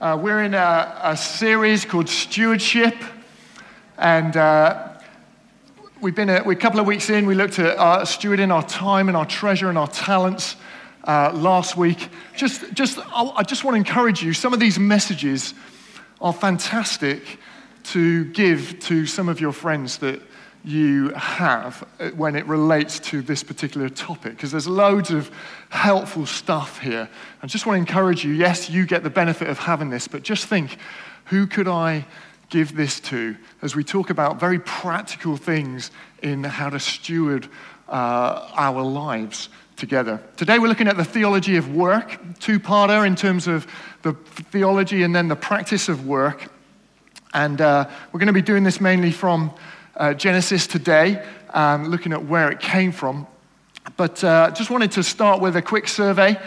Uh, we're in a, a, series called Stewardship, and uh, we've been a, we're a couple of weeks in. We looked at uh, stewarding our time and our treasure and our talents uh, last week. Just, just, I just want to encourage you. Some of these messages are fantastic to give to some of your friends that you have uh, when it relates to this particular topic because there's loads of helpful stuff here. I just want to encourage you yes, you get the benefit of having this, but just think who could I give this to as we talk about very practical things in how to steward uh, our lives together. Today we're looking at the theology of work, two parter in terms of the theology and then the practice of work. And uh, we're going to be doing this mainly from uh, Genesis today, um, looking at where it came from. But uh, just wanted to start with a quick survey.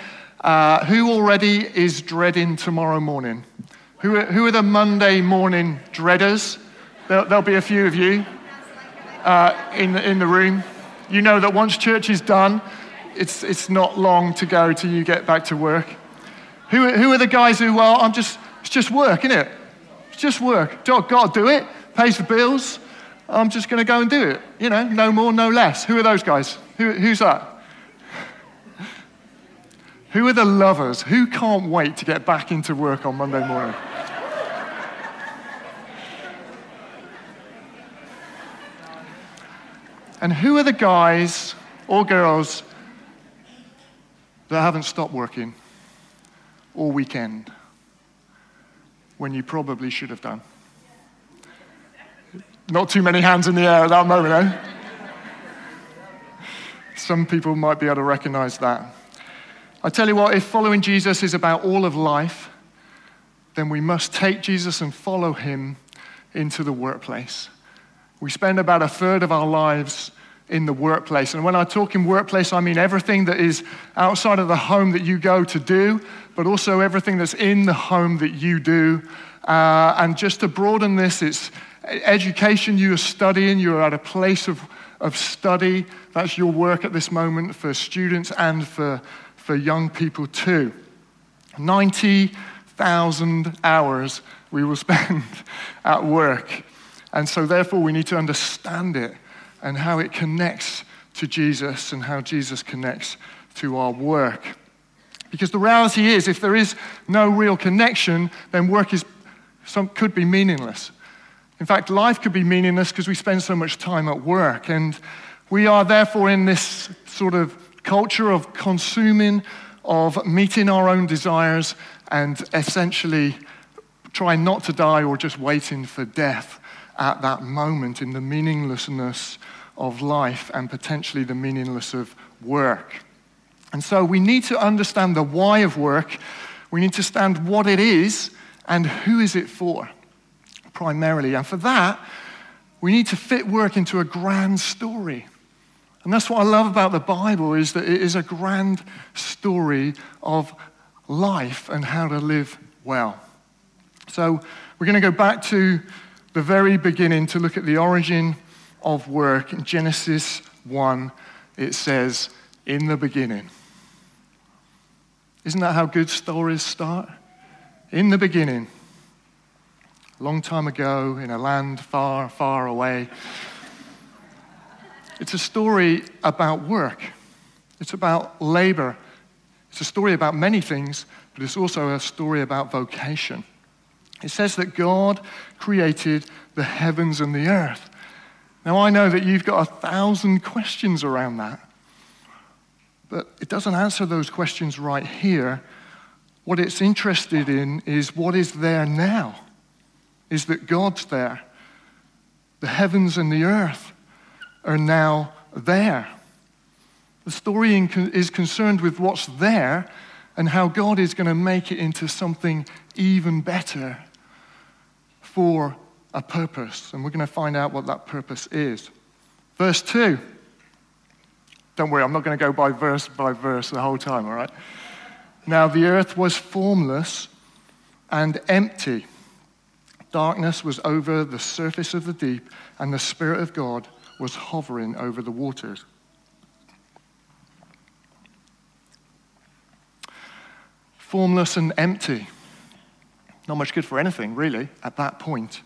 Uh, who already is dreading tomorrow morning? Who are, who are the Monday morning dreaders? There'll, there'll be a few of you uh, in, the, in the room. You know that once church is done, it's, it's not long to go till you get back to work. Who, who are the guys who, well, I'm just, it's just work, isn't it? It's just work. God, God, do it, pays the bills. I'm just going to go and do it. You know, no more, no less. Who are those guys? Who, who's that? Who are the lovers? Who can't wait to get back into work on Monday morning? and who are the guys or girls that haven't stopped working all weekend when you probably should have done? Not too many hands in the air at that moment, eh? Some people might be able to recognize that. I tell you what, if following Jesus is about all of life, then we must take Jesus and follow him into the workplace. We spend about a third of our lives in the workplace. And when I talk in workplace, I mean everything that is outside of the home that you go to do, but also everything that's in the home that you do. Uh, and just to broaden this, it's education you are studying, you're at a place of, of study. That's your work at this moment for students and for, for young people too. 90,000 hours we will spend at work. And so, therefore, we need to understand it and how it connects to Jesus and how Jesus connects to our work. Because the reality is, if there is no real connection, then work is, some, could be meaningless. In fact, life could be meaningless because we spend so much time at work. And we are therefore in this sort of culture of consuming, of meeting our own desires, and essentially trying not to die or just waiting for death at that moment in the meaninglessness of life and potentially the meaninglessness of work. And so we need to understand the why of work. We need to understand what it is and who is it for primarily. And for that, we need to fit work into a grand story. And that's what I love about the Bible is that it is a grand story of life and how to live well. So we're going to go back to the very beginning to look at the origin of work. In Genesis 1, it says, In the beginning. Isn't that how good stories start? In the beginning long time ago in a land far, far away. It's a story about work, it's about labor. It's a story about many things, but it's also a story about vocation. It says that God created the heavens and the earth. Now, I know that you've got a thousand questions around that, but it doesn't answer those questions right here. What it's interested in is what is there now is that God's there. The heavens and the earth are now there. The story is concerned with what's there and how God is going to make it into something even better for a purpose. And we're going to find out what that purpose is. Verse 2. Don't worry, I'm not going to go by verse by verse the whole time, all right? Now the earth was formless and empty Darkness was over the surface of the deep, and the Spirit of God was hovering over the waters. Formless and empty. Not much good for anything, really, at that point.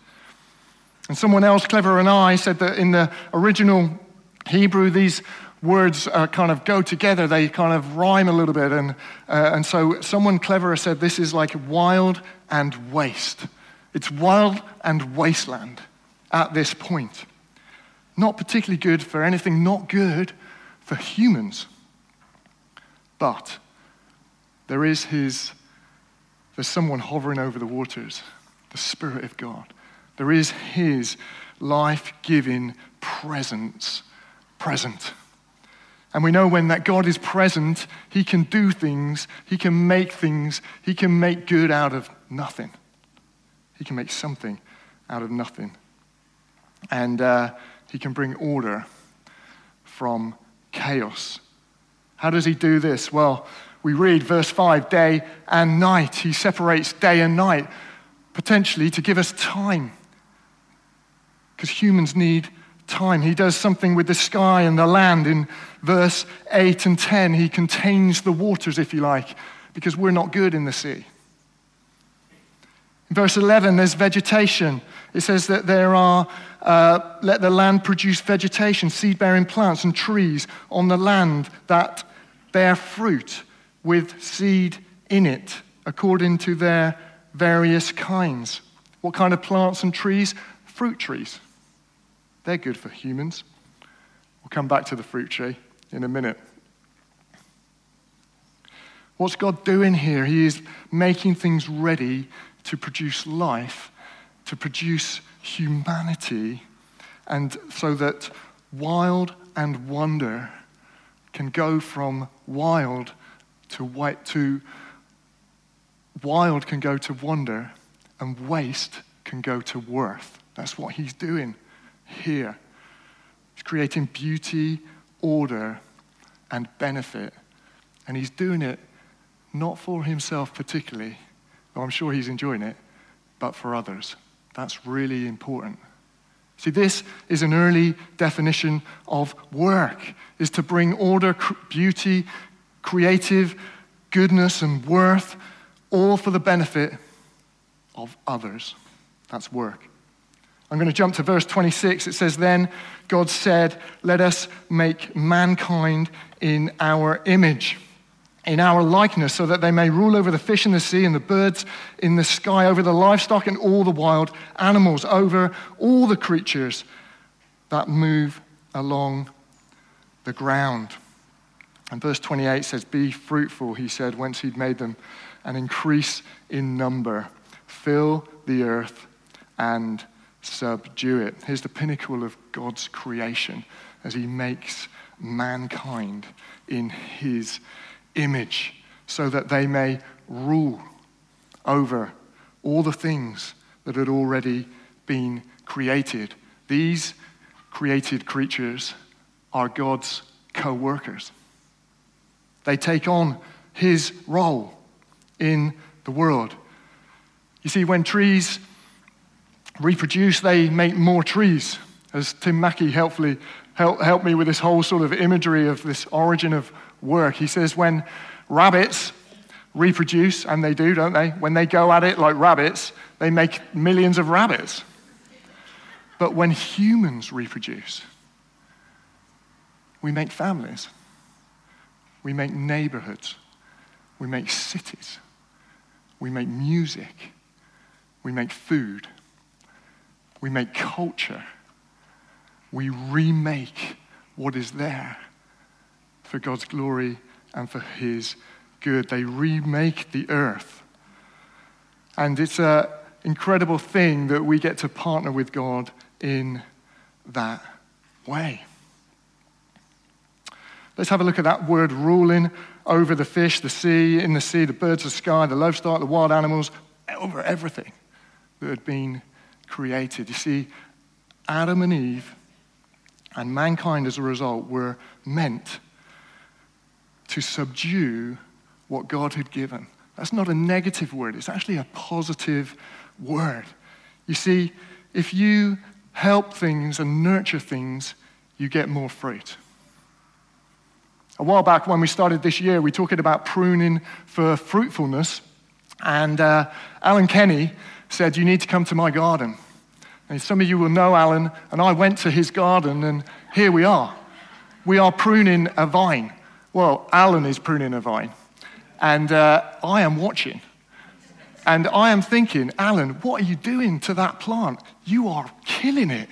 And someone else, cleverer than I, said that in the original Hebrew, these words uh, kind of go together. They kind of rhyme a little bit. And, uh, and so someone cleverer said this is like wild and waste. It's wild and wasteland at this point. Not particularly good for anything, not good for humans. But there is his, there's someone hovering over the waters, the Spirit of God. There is his life giving presence present. And we know when that God is present, he can do things, he can make things, he can make good out of nothing. He can make something out of nothing. And uh, he can bring order from chaos. How does he do this? Well, we read verse 5 day and night. He separates day and night, potentially to give us time. Because humans need time. He does something with the sky and the land. In verse 8 and 10, he contains the waters, if you like, because we're not good in the sea. In verse 11, there's vegetation. It says that there are, uh, let the land produce vegetation, seed bearing plants and trees on the land that bear fruit with seed in it, according to their various kinds. What kind of plants and trees? Fruit trees. They're good for humans. We'll come back to the fruit tree in a minute. What's God doing here? He is making things ready to produce life, to produce humanity, and so that wild and wonder can go from wild to white to wild can go to wonder and waste can go to worth. That's what he's doing here. He's creating beauty, order, and benefit. And he's doing it not for himself particularly, though I'm sure he's enjoying it, but for others. That's really important. See, this is an early definition of work, is to bring order, beauty, creative goodness and worth, all for the benefit of others. That's work. I'm going to jump to verse 26. It says, Then God said, Let us make mankind in our image in our likeness, so that they may rule over the fish in the sea and the birds in the sky, over the livestock and all the wild animals, over all the creatures that move along the ground. And verse 28 says, Be fruitful, he said, whence he'd made them, and increase in number. Fill the earth and subdue it. Here's the pinnacle of God's creation as he makes mankind in his image so that they may rule over all the things that had already been created. These created creatures are God's co workers. They take on his role in the world. You see, when trees reproduce, they make more trees. As Tim Mackie helpfully helped me with this whole sort of imagery of this origin of work. He says when rabbits reproduce, and they do, don't they? When they go at it like rabbits, they make millions of rabbits. But when humans reproduce, we make families, we make neighborhoods, we make cities, we make music, we make food, we make culture, we remake what is there for God's glory and for His good. They remake the earth. And it's an incredible thing that we get to partner with God in that way. Let's have a look at that word ruling over the fish, the sea, in the sea, the birds of the sky, the livestock, the wild animals, over everything that had been created. You see, Adam and Eve and mankind as a result were meant to subdue what God had given. That's not a negative word, it's actually a positive word. You see, if you help things and nurture things, you get more fruit. A while back, when we started this year, we talked about pruning for fruitfulness. And uh, Alan Kenny said, You need to come to my garden. And some of you will know Alan, and I went to his garden, and here we are. We are pruning a vine. Well, Alan is pruning a vine, and uh, I am watching. And I am thinking, Alan, what are you doing to that plant? You are killing it.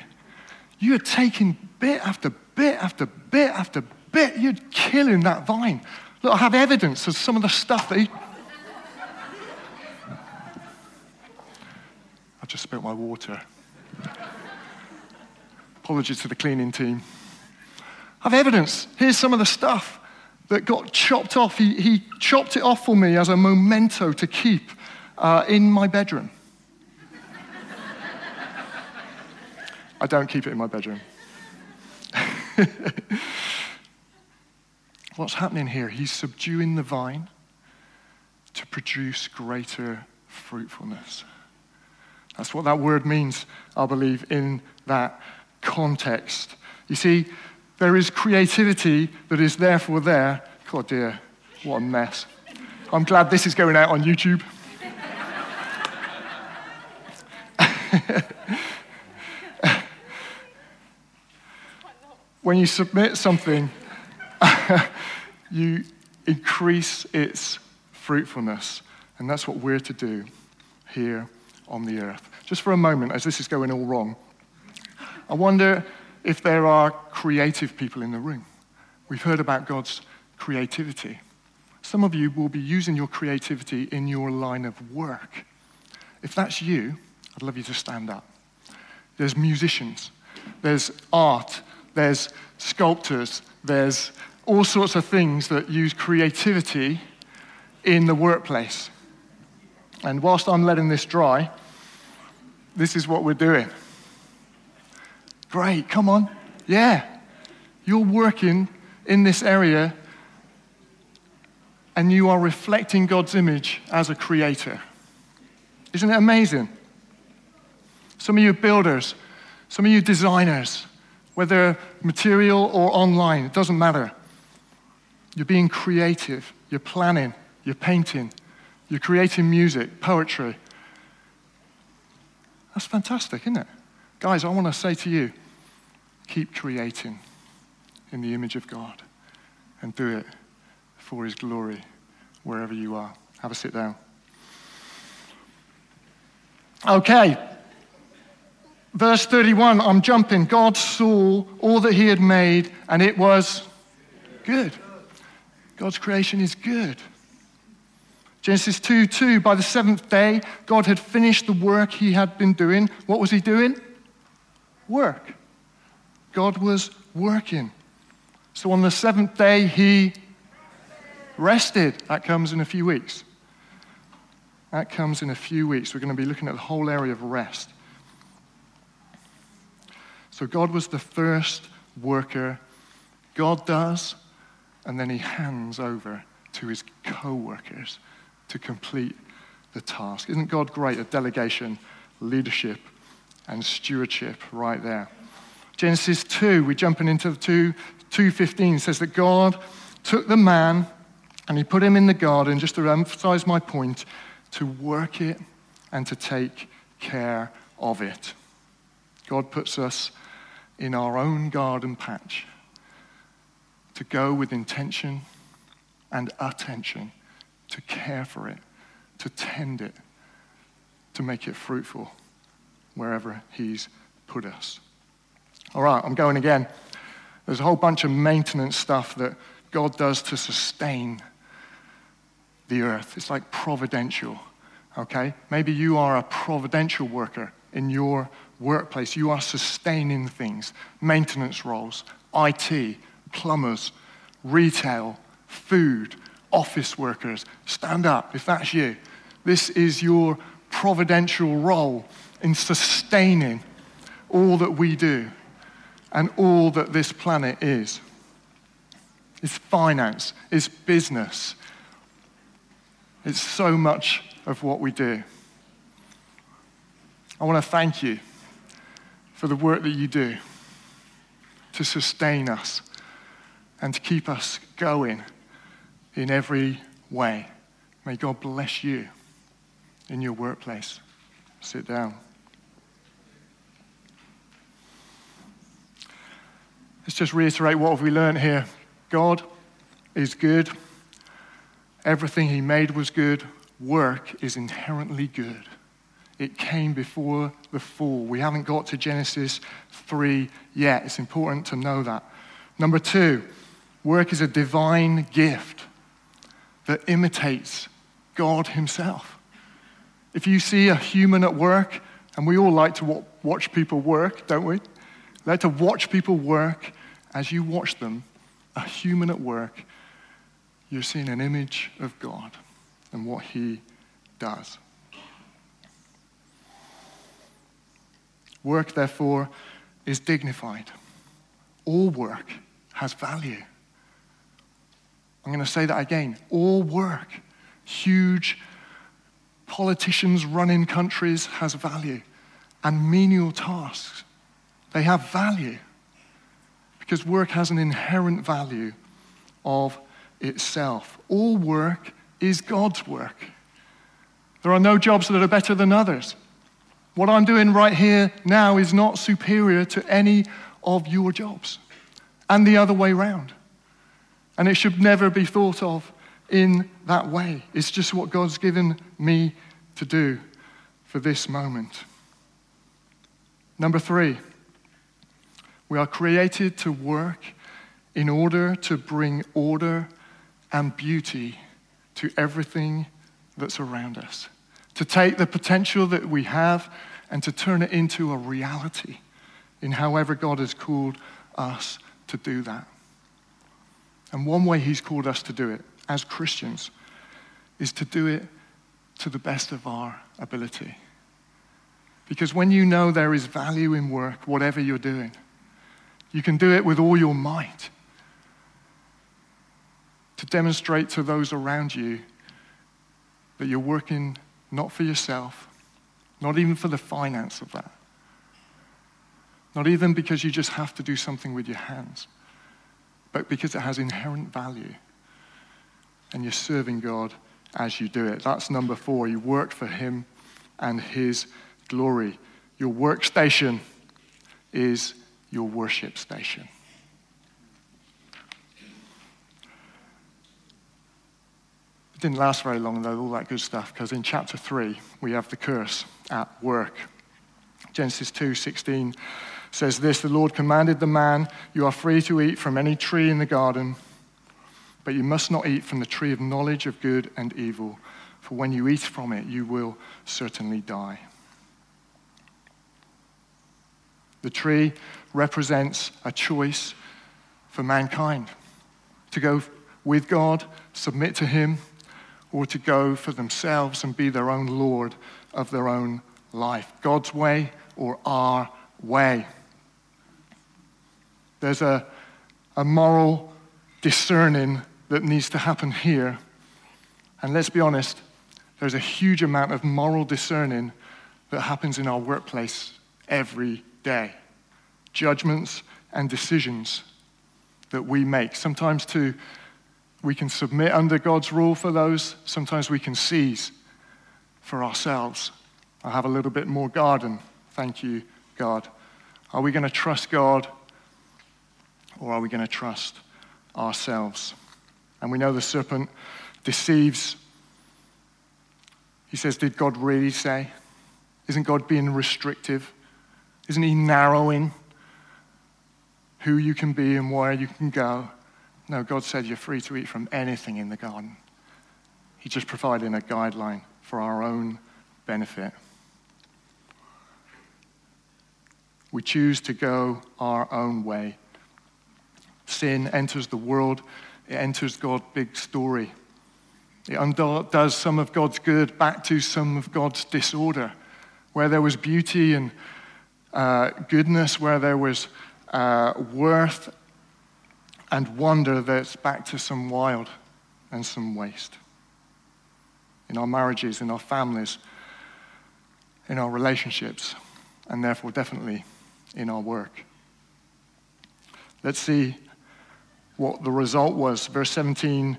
You are taking bit after bit after bit after bit. You're killing that vine. Look, I have evidence of some of the stuff that he. I just spilled my water. Apologies to the cleaning team. I have evidence. Here's some of the stuff that got chopped off. He, he chopped it off for me as a memento to keep uh, in my bedroom. I don't keep it in my bedroom. What's happening here? He's subduing the vine to produce greater fruitfulness. That's what that word means, I believe, in that context. You see, there is creativity that is therefore there. God, dear, what a mess. I'm glad this is going out on YouTube. when you submit something, you increase its fruitfulness. And that's what we're to do here on the earth. Just for a moment, as this is going all wrong, I wonder if there are creative people in the room. We've heard about God's creativity. Some of you will be using your creativity in your line of work. If that's you, I'd love you to stand up. There's musicians, there's art, there's sculptors, there's all sorts of things that use creativity in the workplace. And whilst I'm letting this dry, this is what we're doing. Great, come on. Yeah. You're working in this area and you are reflecting God's image as a creator. Isn't it amazing? Some of you builders, some of you designers, whether material or online, it doesn't matter. You're being creative, you're planning, you're painting, you're creating music, poetry. That's fantastic, isn't it? Guys, I want to say to you keep creating in the image of God and do it for His glory wherever you are. Have a sit down. Okay. Verse 31, I'm jumping. God saw all that He had made, and it was good. God's creation is good. Genesis 2 2, by the seventh day, God had finished the work he had been doing. What was he doing? Work. God was working. So on the seventh day, he rested. That comes in a few weeks. That comes in a few weeks. We're going to be looking at the whole area of rest. So God was the first worker. God does and then he hands over to his co workers to complete the task. Isn't God great at delegation, leadership, and stewardship right there? Genesis 2, we're jumping into the 2, 2.15, says that God took the man and he put him in the garden, just to emphasize my point, to work it and to take care of it. God puts us in our own garden patch to go with intention and attention, to care for it, to tend it, to make it fruitful wherever He's put us. All right, I'm going again. There's a whole bunch of maintenance stuff that God does to sustain the earth. It's like providential, okay? Maybe you are a providential worker in your workplace. You are sustaining things, maintenance roles, IT, plumbers, retail, food, office workers. Stand up if that's you. This is your providential role in sustaining all that we do and all that this planet is. It's finance, it's business, it's so much of what we do. I want to thank you for the work that you do to sustain us and to keep us going in every way. May God bless you in your workplace. Sit down. Let's just reiterate what have we learned here. God is good. Everything he made was good. Work is inherently good. It came before the fall. We haven't got to Genesis 3 yet. It's important to know that. Number two, work is a divine gift that imitates God Himself. If you see a human at work, and we all like to watch people work, don't we? Like to watch people work as you watch them, a human at work, you're seeing an image of God and what He does. Work, therefore, is dignified. All work has value. I'm going to say that again. All work, huge politicians running countries, has value. And menial tasks, they have value. Because work has an inherent value of itself. All work is God's work. There are no jobs that are better than others. What I'm doing right here now is not superior to any of your jobs, and the other way round. And it should never be thought of in that way. It's just what God's given me to do for this moment. Number three, we are created to work in order to bring order and beauty to everything that's around us. To take the potential that we have and to turn it into a reality in however God has called us to do that. And one way He's called us to do it as Christians is to do it to the best of our ability. Because when you know there is value in work, whatever you're doing, you can do it with all your might to demonstrate to those around you that you're working not for yourself, not even for the finance of that, not even because you just have to do something with your hands, but because it has inherent value and you're serving God as you do it. That's number four. You work for Him and His glory. Your workstation is your worship station. It didn't last very long, though, all that good stuff, because in chapter 3, we have the curse at work. Genesis 2:16 says this, "The Lord commanded the man, you are free to eat from any tree in the garden, but you must not eat from the tree of knowledge of good and evil, for when you eat from it, you will certainly die." The tree represents a choice for mankind to go with God, submit to Him, or to go for themselves and be their own Lord of their own life. God's way or our way. There's a, a moral discerning that needs to happen here. And let's be honest, there's a huge amount of moral discerning that happens in our workplace every day. Judgments and decisions that we make, sometimes to we can submit under God's rule for those. Sometimes we can seize for ourselves. I have a little bit more garden. Thank you, God. Are we going to trust God or are we going to trust ourselves? And we know the serpent deceives. He says, Did God really say? Isn't God being restrictive? Isn't He narrowing who you can be and where you can go? No, God said you're free to eat from anything in the garden. He just providing a guideline for our own benefit. We choose to go our own way. Sin enters the world, it enters God's big story. It undoes some of God's good back to some of God's disorder. Where there was beauty and uh, goodness, where there was uh, worth and wonder that's back to some wild and some waste. In our marriages, in our families, in our relationships, and therefore definitely in our work. Let's see what the result was. Verse 17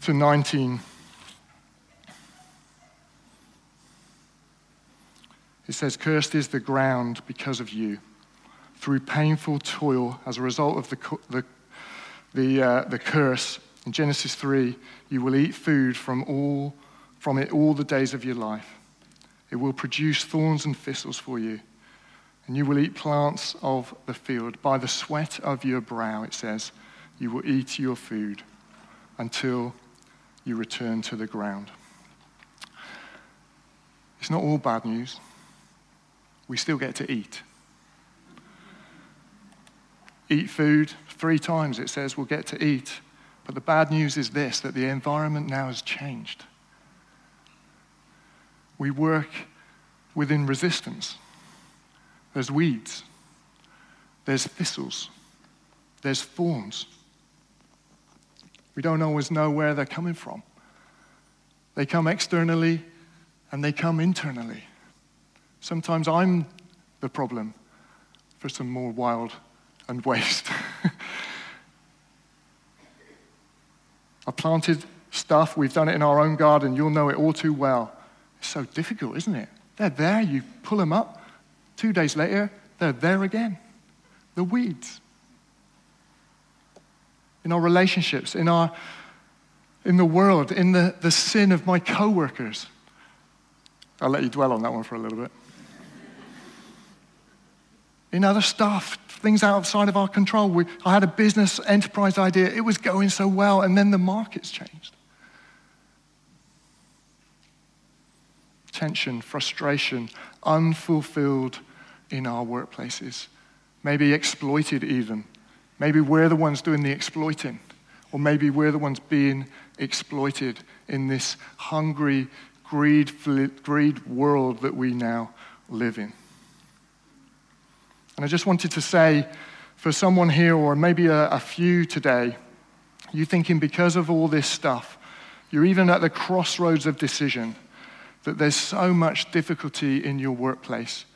to 19. It says, Cursed is the ground because of you. Through painful toil, as a result of the, the, the, uh, the curse, in Genesis 3, you will eat food from, all, from it all the days of your life. It will produce thorns and thistles for you, and you will eat plants of the field. By the sweat of your brow, it says, you will eat your food until you return to the ground. It's not all bad news. We still get to eat. Eat food three times, it says we'll get to eat. But the bad news is this that the environment now has changed. We work within resistance. There's weeds, there's thistles, there's thorns. We don't always know where they're coming from. They come externally and they come internally. Sometimes I'm the problem for some more wild and waste. I planted stuff, we've done it in our own garden, you'll know it all too well. It's so difficult, isn't it? They're there, you pull them up, two days later, they're there again. The weeds. In our relationships, in, our, in the world, in the, the sin of my coworkers. I'll let you dwell on that one for a little bit. In other stuff, things outside of our control. We, I had a business enterprise idea, it was going so well, and then the markets changed. Tension, frustration, unfulfilled in our workplaces, maybe exploited even. Maybe we're the ones doing the exploiting, or maybe we're the ones being exploited in this hungry, greed, greed world that we now live in. And I just wanted to say for someone here, or maybe a, a few today, you thinking because of all this stuff, you're even at the crossroads of decision, that there's so much difficulty in your workplace,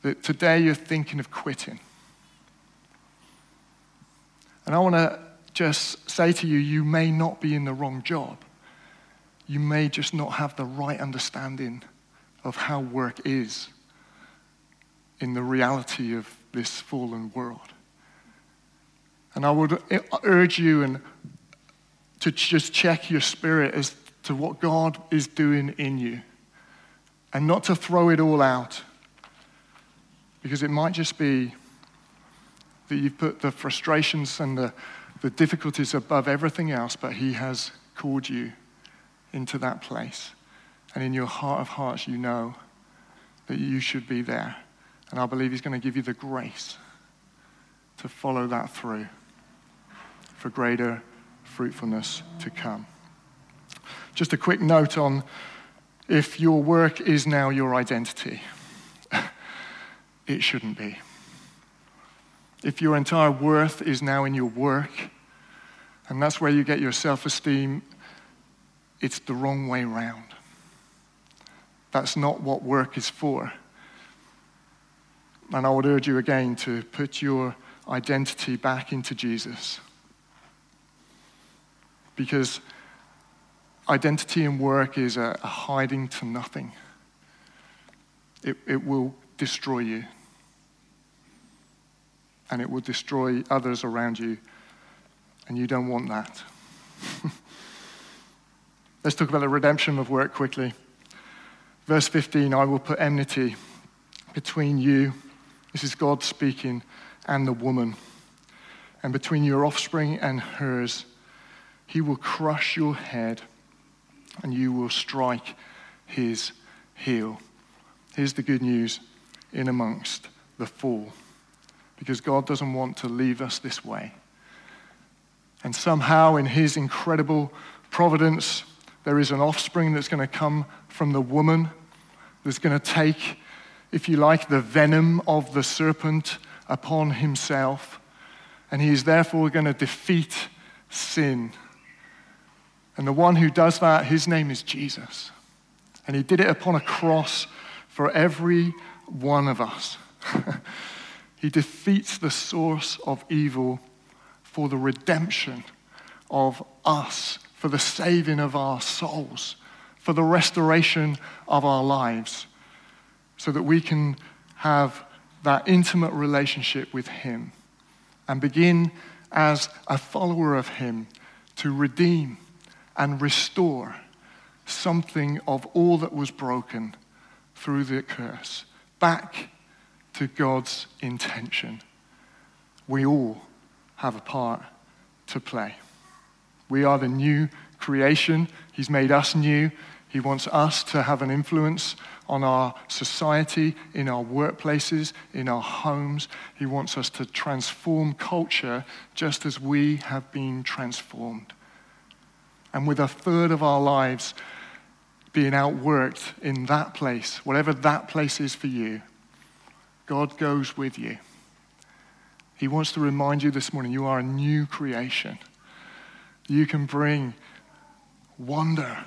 that today you're thinking of quitting. And I want to just say to you, you may not be in the wrong job. You may just not have the right understanding of how work is in the reality of this fallen world. And I would urge you and to just check your spirit as to what God is doing in you and not to throw it all out because it might just be that you've put the frustrations and the, the difficulties above everything else, but He has called you into that place. And in your heart of hearts, you know that you should be there. And I believe He's going to give you the grace to follow that through for greater fruitfulness to come. Just a quick note on if your work is now your identity, it shouldn't be. If your entire worth is now in your work, and that's where you get your self esteem, it's the wrong way round. That's not what work is for. And I would urge you again to put your identity back into Jesus. Because identity in work is a, a hiding to nothing, it, it will destroy you. And it will destroy others around you. And you don't want that. Let's talk about the redemption of work quickly. Verse 15 I will put enmity between you this is God speaking, and the woman. And between your offspring and hers, he will crush your head, and you will strike his heel. Here's the good news in amongst the fall. Because God doesn't want to leave us this way. And somehow, in his incredible providence, there is an offspring that's going to come from the woman that's going to take if you like, the venom of the serpent upon himself. And he is therefore going to defeat sin. And the one who does that, his name is Jesus. And he did it upon a cross for every one of us. he defeats the source of evil for the redemption of us, for the saving of our souls, for the restoration of our lives so that we can have that intimate relationship with Him and begin as a follower of Him to redeem and restore something of all that was broken through the curse back to God's intention. We all have a part to play. We are the new creation. He's made us new. He wants us to have an influence on our society, in our workplaces, in our homes. He wants us to transform culture just as we have been transformed. And with a third of our lives being outworked in that place, whatever that place is for you, God goes with you. He wants to remind you this morning you are a new creation. You can bring wonder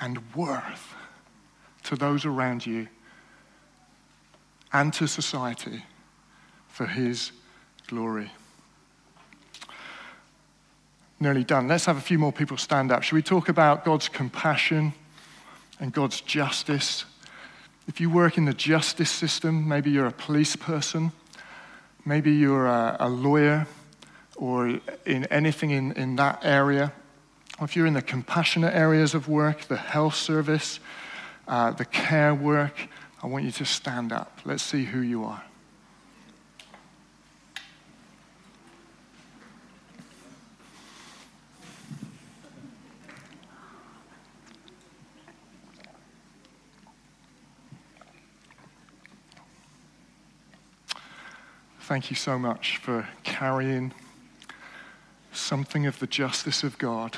and worth to those around you and to society for His glory. Nearly done. Let's have a few more people stand up. Should we talk about God's compassion and God's justice? If you work in the justice system, maybe you're a police person, maybe you're a, a lawyer, or in anything in, in that area, if you're in the compassionate areas of work, the health service, uh, the care work, I want you to stand up. Let's see who you are. Thank you so much for carrying something of the justice of God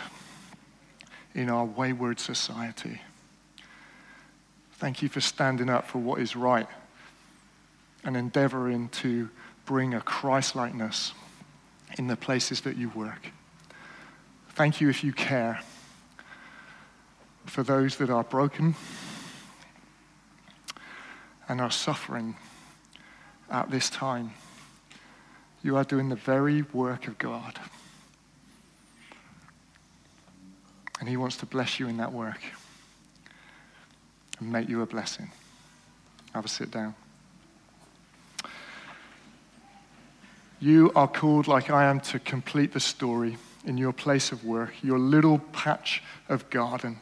in our wayward society. Thank you for standing up for what is right and endeavoring to bring a Christlikeness in the places that you work. Thank you if you care for those that are broken and are suffering at this time. You are doing the very work of God. And He wants to bless you in that work and make you a blessing. Have a sit down. You are called, like I am, to complete the story in your place of work, your little patch of garden,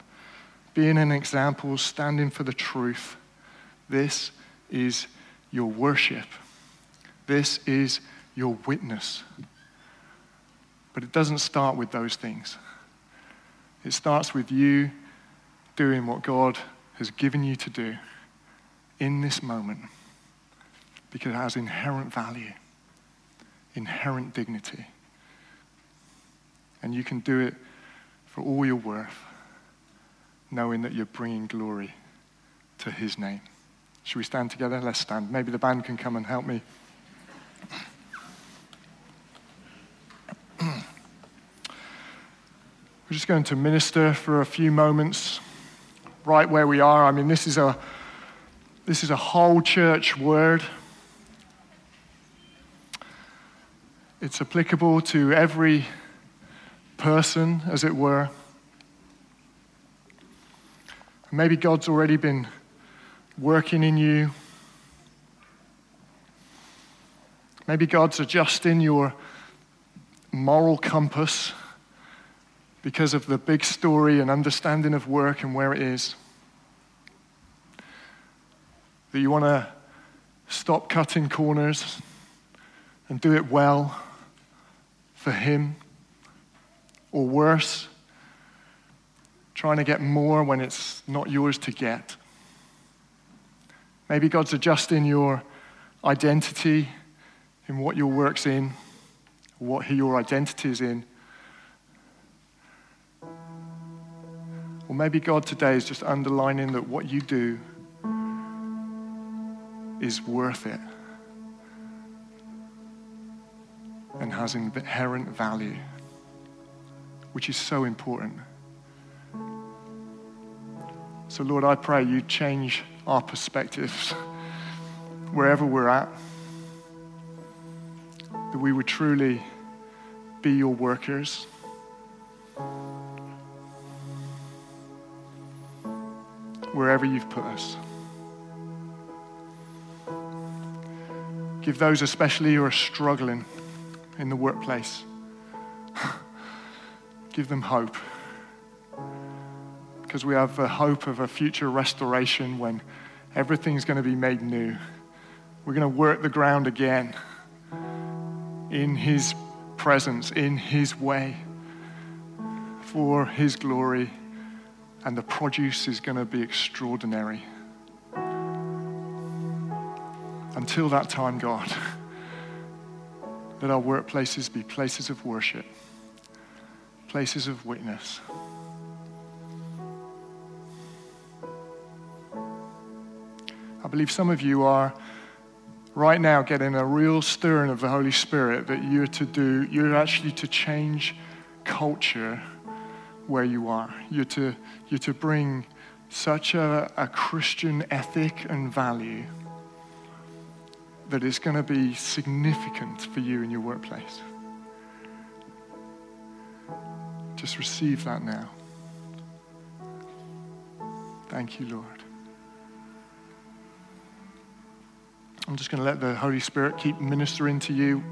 being an example, standing for the truth. This is your worship. This is your witness. But it doesn't start with those things. It starts with you doing what God has given you to do in this moment because it has inherent value, inherent dignity. And you can do it for all your worth, knowing that you're bringing glory to His name. Should we stand together? Let's stand. Maybe the band can come and help me. We're just going to minister for a few moments right where we are. I mean, this is a, this is a whole church word. It's applicable to every person, as it were. Maybe God's already been working in you. Maybe God's adjusting your moral compass because of the big story and understanding of work and where it is. That you want to stop cutting corners and do it well for Him, or worse, trying to get more when it's not yours to get. Maybe God's adjusting your identity in what your work's in, what your identity is in Or maybe God today is just underlining that what you do is worth it and has inherent value, which is so important. So, Lord, I pray you change our perspectives wherever we're at, that we would truly be your workers wherever you've put us. Give those, especially who are struggling in the workplace, give them hope. Because we have the hope of a future restoration when everything's going to be made new. We're going to work the ground again in His presence, in His way, for His glory, and the produce is going to be extraordinary. Until that time, God, let our workplaces be places of worship, places of witness. I believe some of you are right now getting a real stirring of the Holy Spirit that you're to do, you're actually to change culture where you are. You're to, you're to bring such a, a Christian ethic and value that is going to be significant for you in your workplace. Just receive that now. Thank you, Lord. I'm just going to let the Holy Spirit keep ministering to you,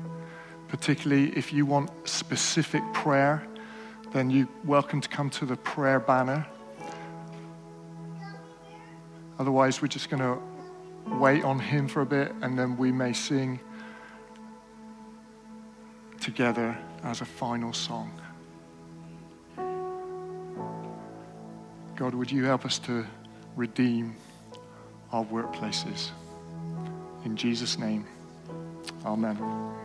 particularly if you want specific prayer, then you're welcome to come to the prayer banner. Otherwise, we're just going to wait on Him for a bit, and then we may sing together as a final song. God, would you help us to redeem our workplaces? In Jesus' name, amen.